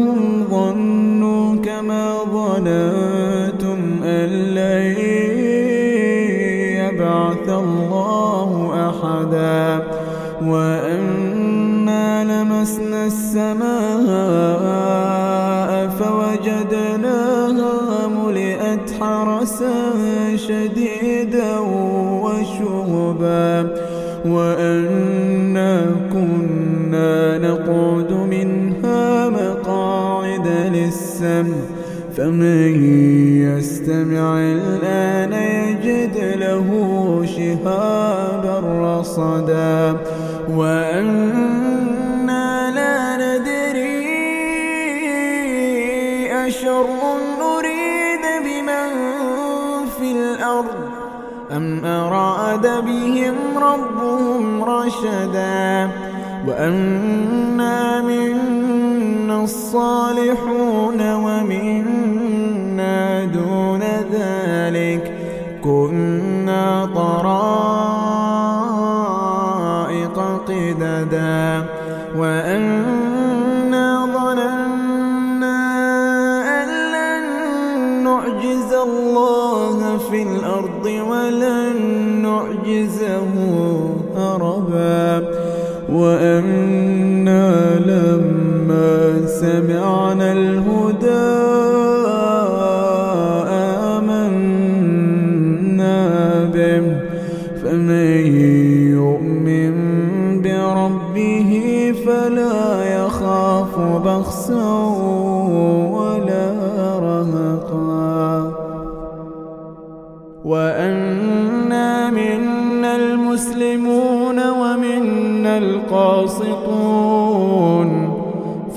وأنهم ظنوا كما ظننتم أن لن يبعث الله أحدا وأنا لمسنا السماء فوجدناها ملئت حرسا شديدا وشهبا وأنا كنا نقعد مقاعد للسمع فمن يستمع الآن يجد له شهابا رصدا. وأنا لا ندري أشر نريد بمن في الأرض أم أراد بهم ربهم رشدا. وأنا منا الصالحون ومنا دون ذلك كنا طرائق قددا وأنا ظننا أن لن نعجز الله في الأرض ولن نعجزه هربا وأنا سمعنا الهدى آمنا به. فمن يؤمن بربه فلا يخاف بخسا ولا رهقا. وأنا منا المسلمون ومنا القاسطون.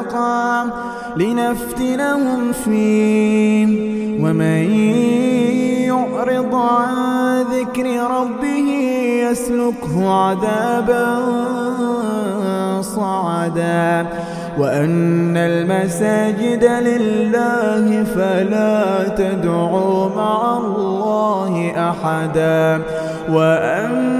غدقا لنفتنهم فيه. ومن يعرض عن ذكر ربه يسلكه عذابا صعدا. وأن المساجد لله فلا تدعوا مع الله أحدا. وأنه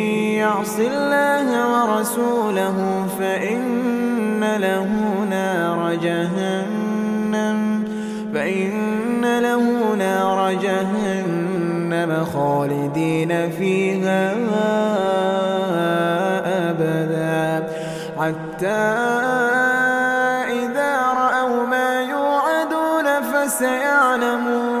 يعص الله ورسوله فإن له نار جهنم فإن له نار جهنم خالدين فيها أبدا. حتى إذا رأوا ما يوعدون فسيعلمون